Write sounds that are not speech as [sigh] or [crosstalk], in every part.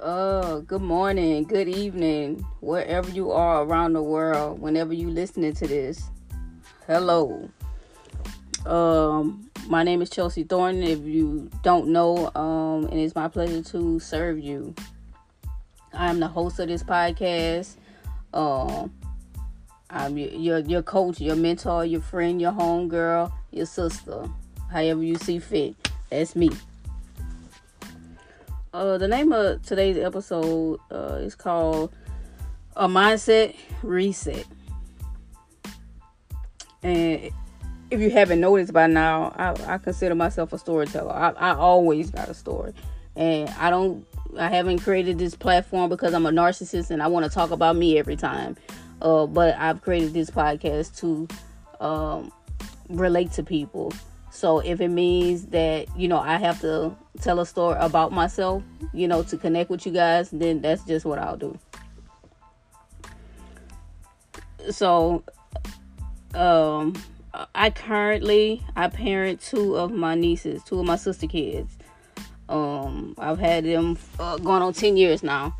Uh, good morning, good evening, wherever you are around the world, whenever you're listening to this. Hello. Um, my name is Chelsie Thornton. If you don't know, um, and it's my pleasure to serve you. I am the host of this podcast. Um, I'm your, your your coach, your mentor, your friend, your homegirl, your sister, however you see fit. That's me. Uh, the name of today's episode uh, is called A Mindset Reset. And if you haven't noticed by now, I, I consider myself a storyteller. I, I always got a story. And I don't, I haven't created this platform because I'm a narcissist and I want to talk about me every time. Uh, but I've created this podcast to um, relate to people so if it means that, you know, I have to tell a story about myself, you know, to connect with you guys, then that's just what I'll do. So um I currently I parent two of my nieces, two of my sister kids. Um I've had them uh, going on 10 years now.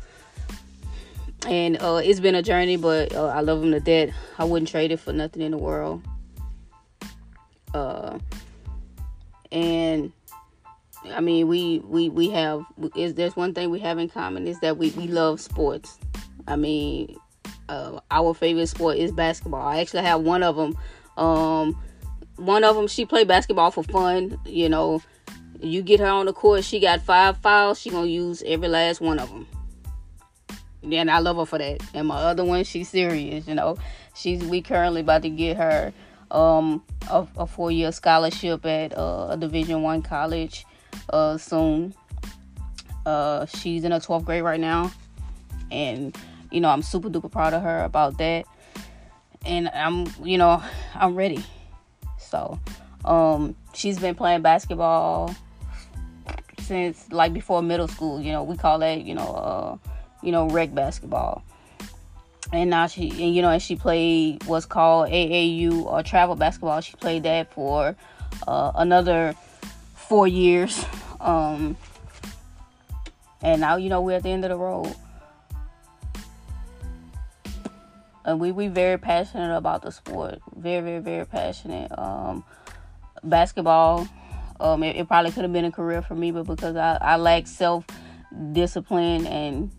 And uh, it's been a journey, but uh, I love them to death. I wouldn't trade it for nothing in the world. Uh, and I mean, we we we have is there's one thing we have in common is that we we love sports. I mean, uh, our favorite sport is basketball. I actually have one of them. Um, one of them she played basketball for fun. You know, you get her on the court, she got five fouls. She gonna use every last one of them. And I love her for that. And my other one, she's serious. You know, she's we currently about to get her um, a, a four year scholarship at uh, a Division One college uh, soon. Uh, she's in her 12th grade right now, and you know I'm super duper proud of her about that. And I'm, you know, I'm ready. So, um, she's been playing basketball since like before middle school. You know, we call that, you know, uh, you know, rec basketball and now she and you know and she played what's called AAU or travel basketball. She played that for uh, another four years, um, and now you know we're at the end of the road. And we we very passionate about the sport, very very very passionate. Um, basketball, um, it, it probably could have been a career for me, but because I I lack self discipline and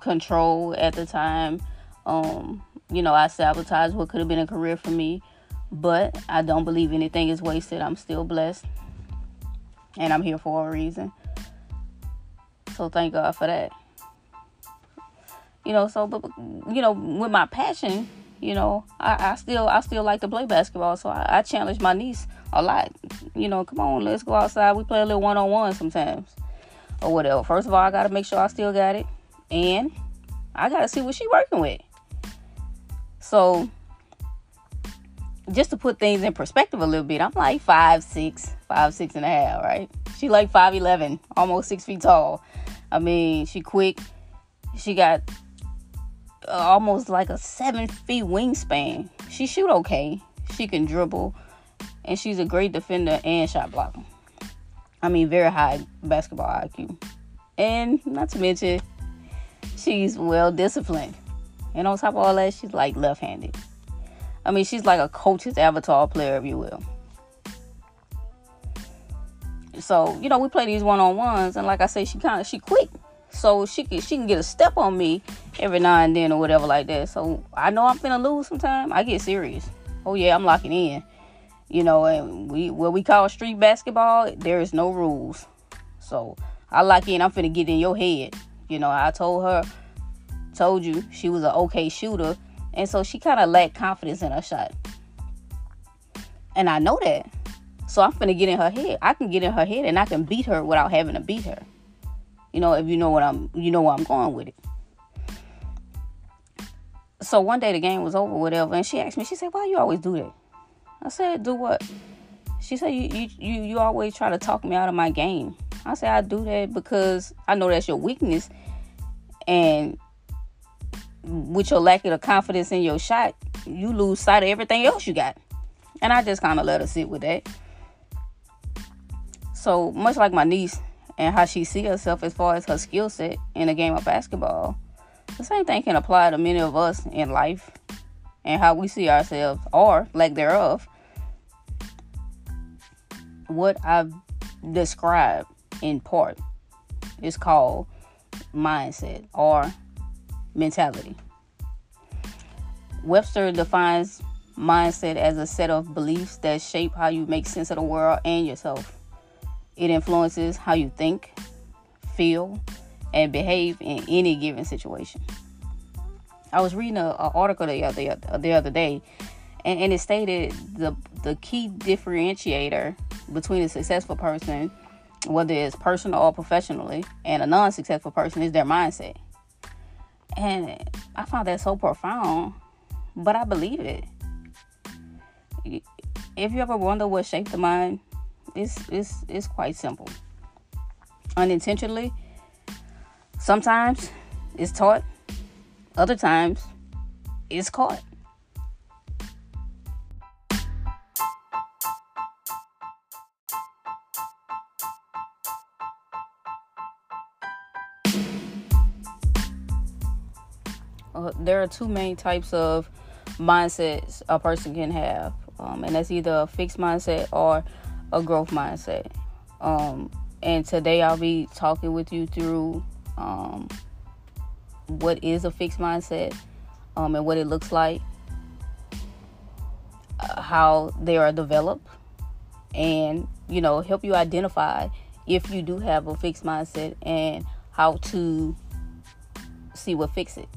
control at the time. Um, you know, I sabotaged what could have been a career for me, but I don't believe anything is wasted. I'm still blessed, and I'm here for a reason. So thank God for that. You know, so but you know, with my passion, you know, I, I still I still like to play basketball. So I, I challenge my niece a lot. You know, come on, let's go outside. We play a little one on one sometimes, or whatever. First of all, I gotta make sure I still got it and I gotta see what she working with. So just to put things in perspective a little bit, I'm like five six, five six and a half, right? She like five eleven, almost six feet tall. I mean, she quick. She got uh, almost like a seven feet wingspan. She shoot okay. She can dribble, and she's a great defender and shot blocker. I mean, very high basketball IQ, and not to mention she's well disciplined. And on top of all that, she's like left handed. I mean, she's like a coach's avatar player, if you will. So, you know, we play these one on ones, and like I say, she kind of she quick. So she can she can get a step on me every now and then or whatever like that. So I know I'm finna lose sometime. I get serious. Oh yeah, I'm locking in. You know, and we what we call street basketball, there is no rules. So I lock in, I'm finna get in your head. You know, I told her, told you she was an okay shooter, and so she kind of lacked confidence in her shot. And I know that. So I'm gonna get in her head. I can get in her head and I can beat her without having to beat her. You know, if you know what I'm you know where I'm going with it. So one day the game was over, whatever, and she asked me, she said, Why you always do that? I said, Do what? She said, You you you, you always try to talk me out of my game. I said, I do that because I know that's your weakness, and with your lack of confidence in your shot, you lose sight of everything else you got. And I just kind of let her sit with that. So much like my niece, and how she see herself as far as her skill set in the game of basketball. The same thing can apply to many of us in life and how we see ourselves or lack thereof. What I've described in part is called mindset or mentality. Webster defines mindset as a set of beliefs that shape how you make sense of the world and yourself. It influences how you think, feel, and behave in any given situation. I was reading an article the other the other day, and, and it stated the the key differentiator between a successful person, whether it's personal or professionally, and a non-successful person is their mindset. And I found that so profound, but I believe it. If you ever wonder what shaped the mind, it's it's it's quite simple. Unintentionally, sometimes it's taught, other times it's caught. There are two main types of mindsets a person can have, um, and that's either a fixed mindset or a growth mindset. Um, and today I'll be talking with you through um, what is a fixed mindset um, and what it looks like, uh, how they are developed, and you know help you identify if you do have a fixed mindset and how to see what fix it,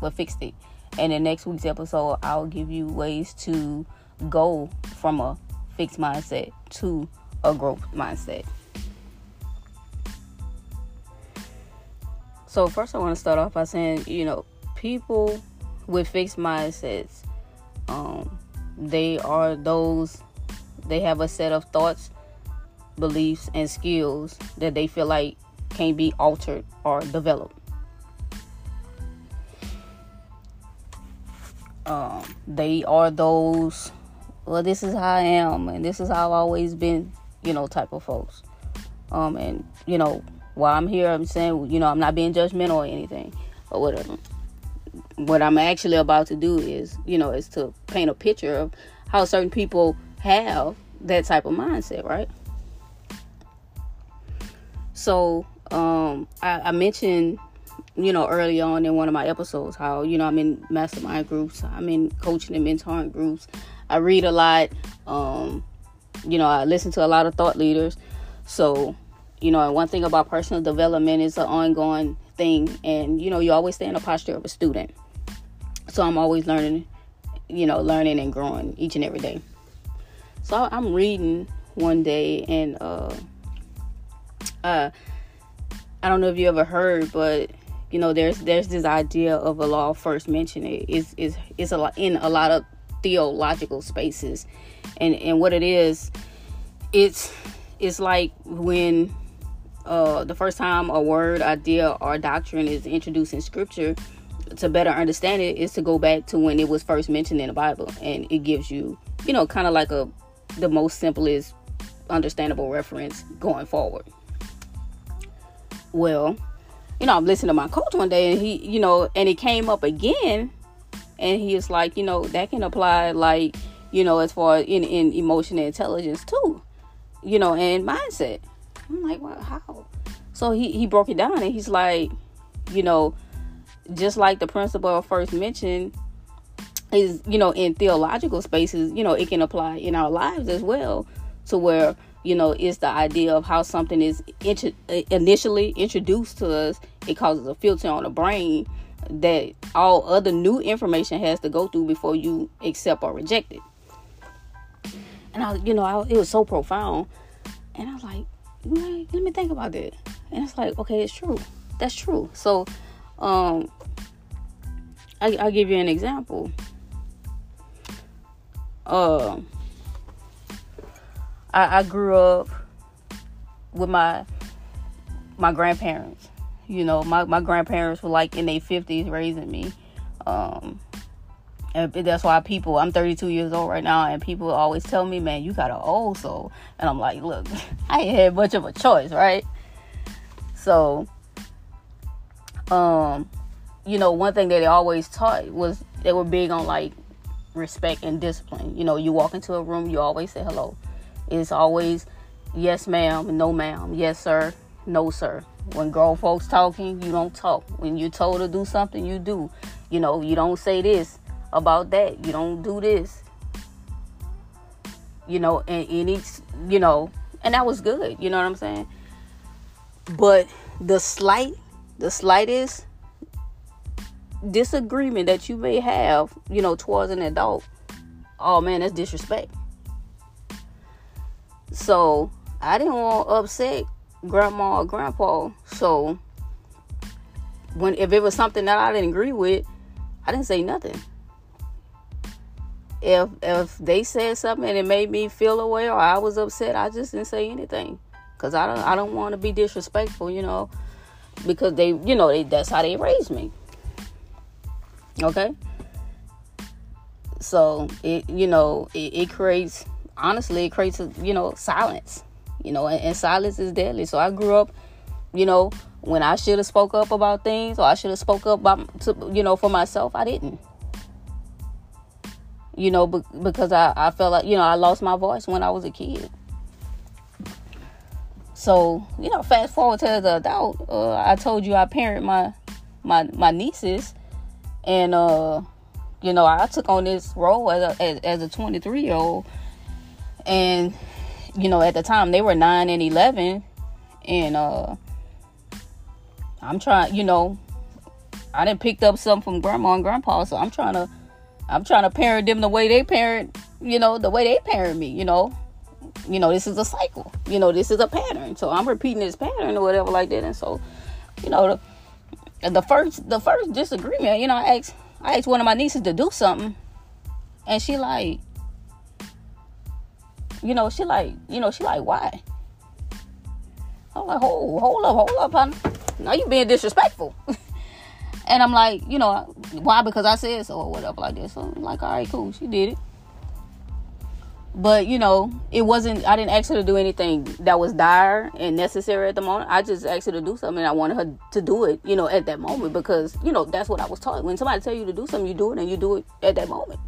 what fixed it. And in next week's episode, I'll give you ways to go from a fixed mindset to a growth mindset. So, first, I want to start off by saying, you know, people with fixed mindsets, um, they are those, they have a set of thoughts, beliefs, and skills that they feel like can be altered or developed. Um, they are those well, this is how I am, and this is how I've always been, you know, type of folks. Um, and you know, while I'm here, I'm saying, you know, I'm not being judgmental or anything, or whatever. What I'm actually about to do is, you know, is to paint a picture of how certain people have that type of mindset, right? So, um, I, I mentioned you know, early on in one of my episodes, how, you know, I'm in mastermind groups, I'm in coaching and mentoring groups, I read a lot. Um, you know, I listen to a lot of thought leaders. So, you know, and one thing about personal development is an ongoing thing. And, you know, you always stay in a posture of a student. So I'm always learning, you know, learning and growing each and every day. So I'm reading one day and uh uh I don't know if you ever heard, but you know, there's there's this idea of a law first mentioned. It is is is a lot in a lot of theological spaces. And and what it is it's it's like when uh, the first time a word idea or doctrine is introduced in scripture to better understand it is to go back to when it was first mentioned in the bible. And it gives you you know kind of like a the most simplest understandable reference going forward. Well you know i'm listening to my coach one day and he you know and it came up again and he was like you know that can apply like you know as far in in emotional intelligence too you know and mindset. I'm like well how? So he he broke it down and he's like you know just like the principle first mention is you know in theological spaces you know it can apply in our lives as well to where you know it's the idea of how something is int- initially introduced to us it causes a filter on the brain that all other new information has to go through before you accept or reject it. And I, you know, I, it was so profound, and I was like, let me think about that. And it's like, okay, it's true. That's true. So, um, I, I'll give you an example. Uh, I, I grew up with my my grandparents you know, my, my grandparents were like in their 50s raising me. Um, and that's why people, I'm 32 years old right now, and people always tell me, man, you got an old soul. And I'm like, look, [laughs] I ain't had much of a choice, right? So, um, you know, one thing that they always taught was they were big on like respect and discipline. You know, you walk into a room, you always say hello. It's always yes, ma'am, no, ma'am, yes, sir, no, sir. When grown folks talking, you don't talk. When you're told to do something, you do. You know, you don't say this about that. You don't do this. You know, and any, you know, and that was good. You know what I'm saying? But the slight, the slightest disagreement that you may have, you know, towards an adult, oh man, that's disrespect. So I didn't want to upset grandma or grandpa. So when if it was something that I didn't agree with, I didn't say nothing. If if they said something and it made me feel away or I was upset, I just didn't say anything. Cause I don't I don't want to be disrespectful, you know, because they you know they, that's how they raised me. Okay. So it you know it, it creates honestly it creates a, you know silence you know, and, and silence is deadly. So I grew up, you know, when I should have spoke up about things or I should have spoke up about, to, you know, for myself, I didn't. You know, because I, I felt like, you know, I lost my voice when I was a kid. So, you know, fast forward to the adult, uh, I told you I parent my my my nieces and uh you know, I took on this role as a as, as a 23 year old and you know, at the time they were nine and eleven, and uh, I'm trying, you know, I didn't picked up something from grandma and grandpa, so I'm trying to, I'm trying to parent them the way they parent, you know, the way they parent me, you know, you know, this is a cycle, you know, this is a pattern, so I'm repeating this pattern or whatever like that, and so, you know, the, the first, the first disagreement, you know, I asked, I asked one of my nieces to do something, and she like, you know, she like, you know, she like, why? I'm like, hold, hold up, hold up, honey. Now you being disrespectful. [laughs] and I'm like, you know, why? Because I said so or whatever like this. So I'm like, all right, cool. She did it. But you know, it wasn't. I didn't ask her to do anything that was dire and necessary at the moment. I just asked her to do something. I wanted her to do it, you know, at that moment because you know that's what I was taught. When somebody tell you to do something, you do it, and you do it at that moment,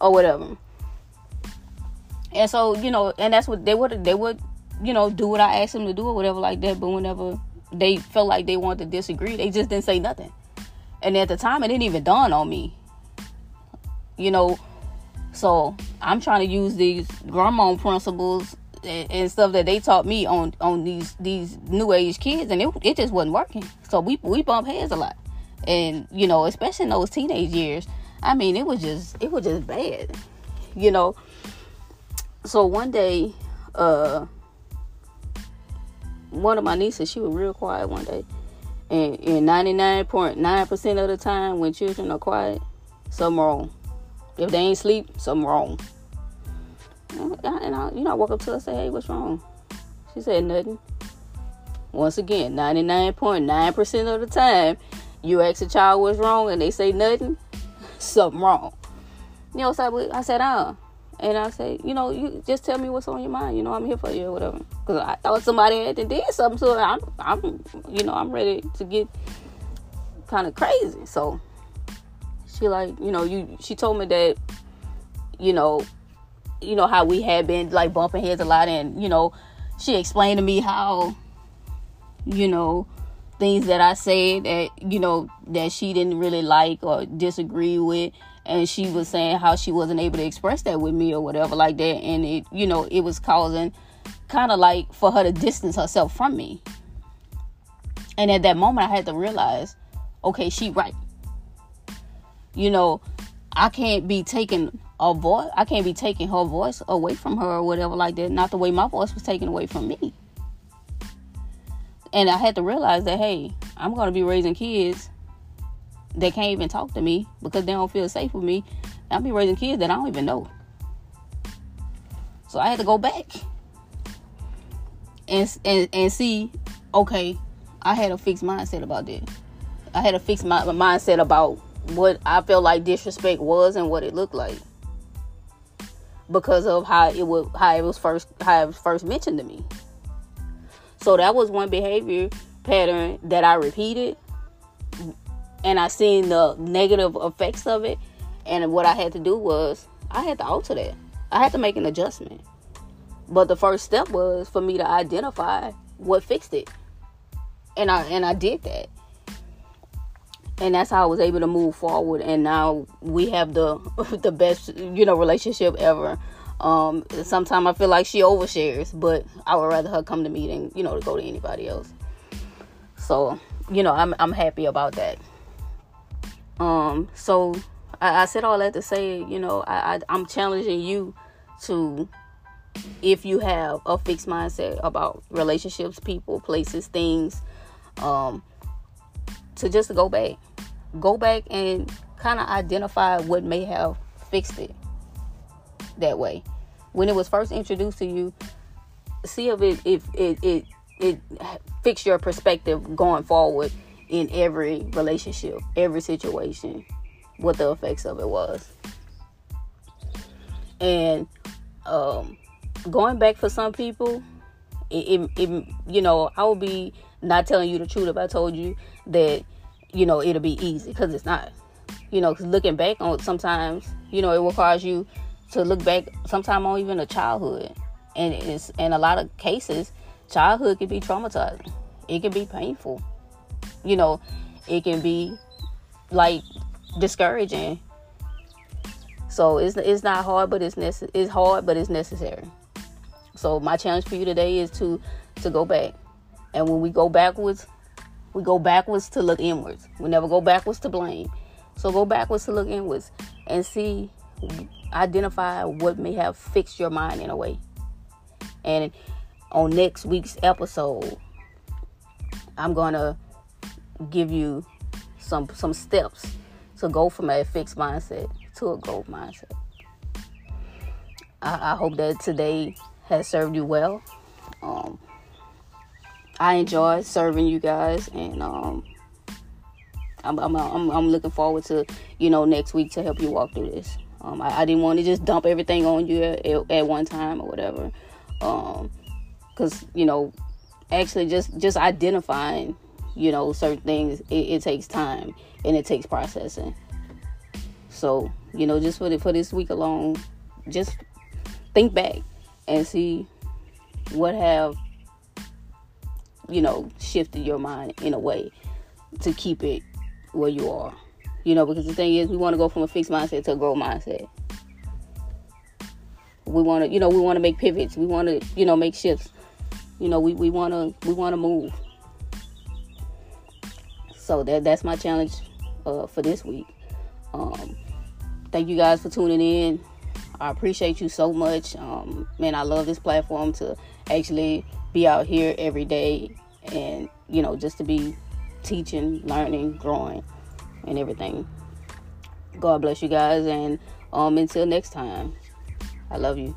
or whatever. And so, you know, and that's what they would they would, you know, do what I asked them to do or whatever like that. But whenever they felt like they wanted to disagree, they just didn't say nothing. And at the time, it didn't even dawn on me. You know, so I'm trying to use these grandma principles and, stuff that they taught me on on these these new age kids, and it it just wasn't working. So we we bump heads a lot, and you know, especially in those teenage years. I mean, it was just it was just bad, you know so one day, uh, one of my nieces, she was real quiet one day. And, and 99.9% of the time when children are quiet, something wrong. If they ain't sleep, something wrong. And I, you know, I walk up to her and say, hey, what's wrong? She said, nothing. Once again, 99.9% of the time, you ask a child what's wrong and they say nothing, [laughs] something wrong. You know, so I said, uh, and I say, you know, you just tell me what's on your mind. You know, I'm here for you or whatever. Because I thought somebody had to did something to it. I'm, I'm, you know, I'm ready to get kind of crazy. So she like, you know, you. She told me that, you know, you know how we had been like bumping heads a lot, and you know, she explained to me how, you know, things that I said that you know that she didn't really like or disagree with and she was saying how she wasn't able to express that with me or whatever like that. And it you know it was causing kind of like for her to distance herself from me. And at that moment i had to realize okay she right. You know i can't be taking a voice i can't be taking her voice away from her or whatever like that not the way my voice was taken away from me. And i had to realize that hey i'm going to be raising kids they can't even talk to me because they don't feel safe with me. I'll be raising kids that I don't even know. So I had to go back and and, and see, okay, I had a fixed mindset about that. I had a fixed my, mindset about what I felt like disrespect was and what it looked like because of how it was how it was first how it was first mentioned to me. So that was one behavior pattern that I repeated and I seen the negative effects of it. And what I had to do was I had to alter that. I had to make an adjustment. But the first step was for me to identify what fixed it. And I and I did that. And that's how I was able to move forward and now we have the [laughs] the best, you know, relationship ever. Um sometimes I feel like she overshares, but I would rather her come to me than, you know, to go to anybody else. So, you know, I'm I'm happy about that. Um, so I, I said all that to say, you know, I, I I'm challenging you to if you have a fixed mindset about relationships, people, places, things, um, to just go back. Go back and kind of identify what may have fixed it that way. When it was first introduced to you, see if it if it it, it fix your perspective going forward in every relationship, every situation, what the effects of it was. And um, going back for some people, it, it, it, you know, I would be not telling you the truth if I told you that, you know, it'll be easy because it's not. You know, because looking back on sometimes, you know, it will cause you to look back sometime on even a childhood, and it's in a lot of cases, childhood can be traumatizing. It can be painful you know, it can be like discouraging. So it's it's not hard, but it's necess- it's hard, but it's necessary. So my challenge for you today is to to go back, and when we go backwards, we go backwards to look inwards. We never go backwards to blame. So go backwards to look inwards and see, identify what may have fixed your mind in a way. And on next week's episode, I'm gonna give you some some steps to go from a fixed mindset to a growth mindset. I, I hope that today has served you well. Um, I enjoy serving you guys, and um, I'm, I'm, I'm, I'm, looking forward to you know next week to help you walk through this. Um, I, I, didn't want to just dump everything on you at, at one time or whatever, because um, you know actually just just identifying you know certain things it, it, takes time and it takes processing. So you know just for the, for this week alone just think back and see what have you know shifted your mind in a way to keep it where you are. You know because the thing is we want to go from a fixed mindset to a growth mindset. We want to you know we want to make pivots. We want to you know make shifts. You know we, we want to we want to move so that that's my challenge uh, for this week. Um, thank you guys for tuning in. I appreciate you so much. Um, man, I love this platform to actually be out here every day and you know just to be teaching, learning, growing, and everything. God bless you guys, and um, until next time, I love you.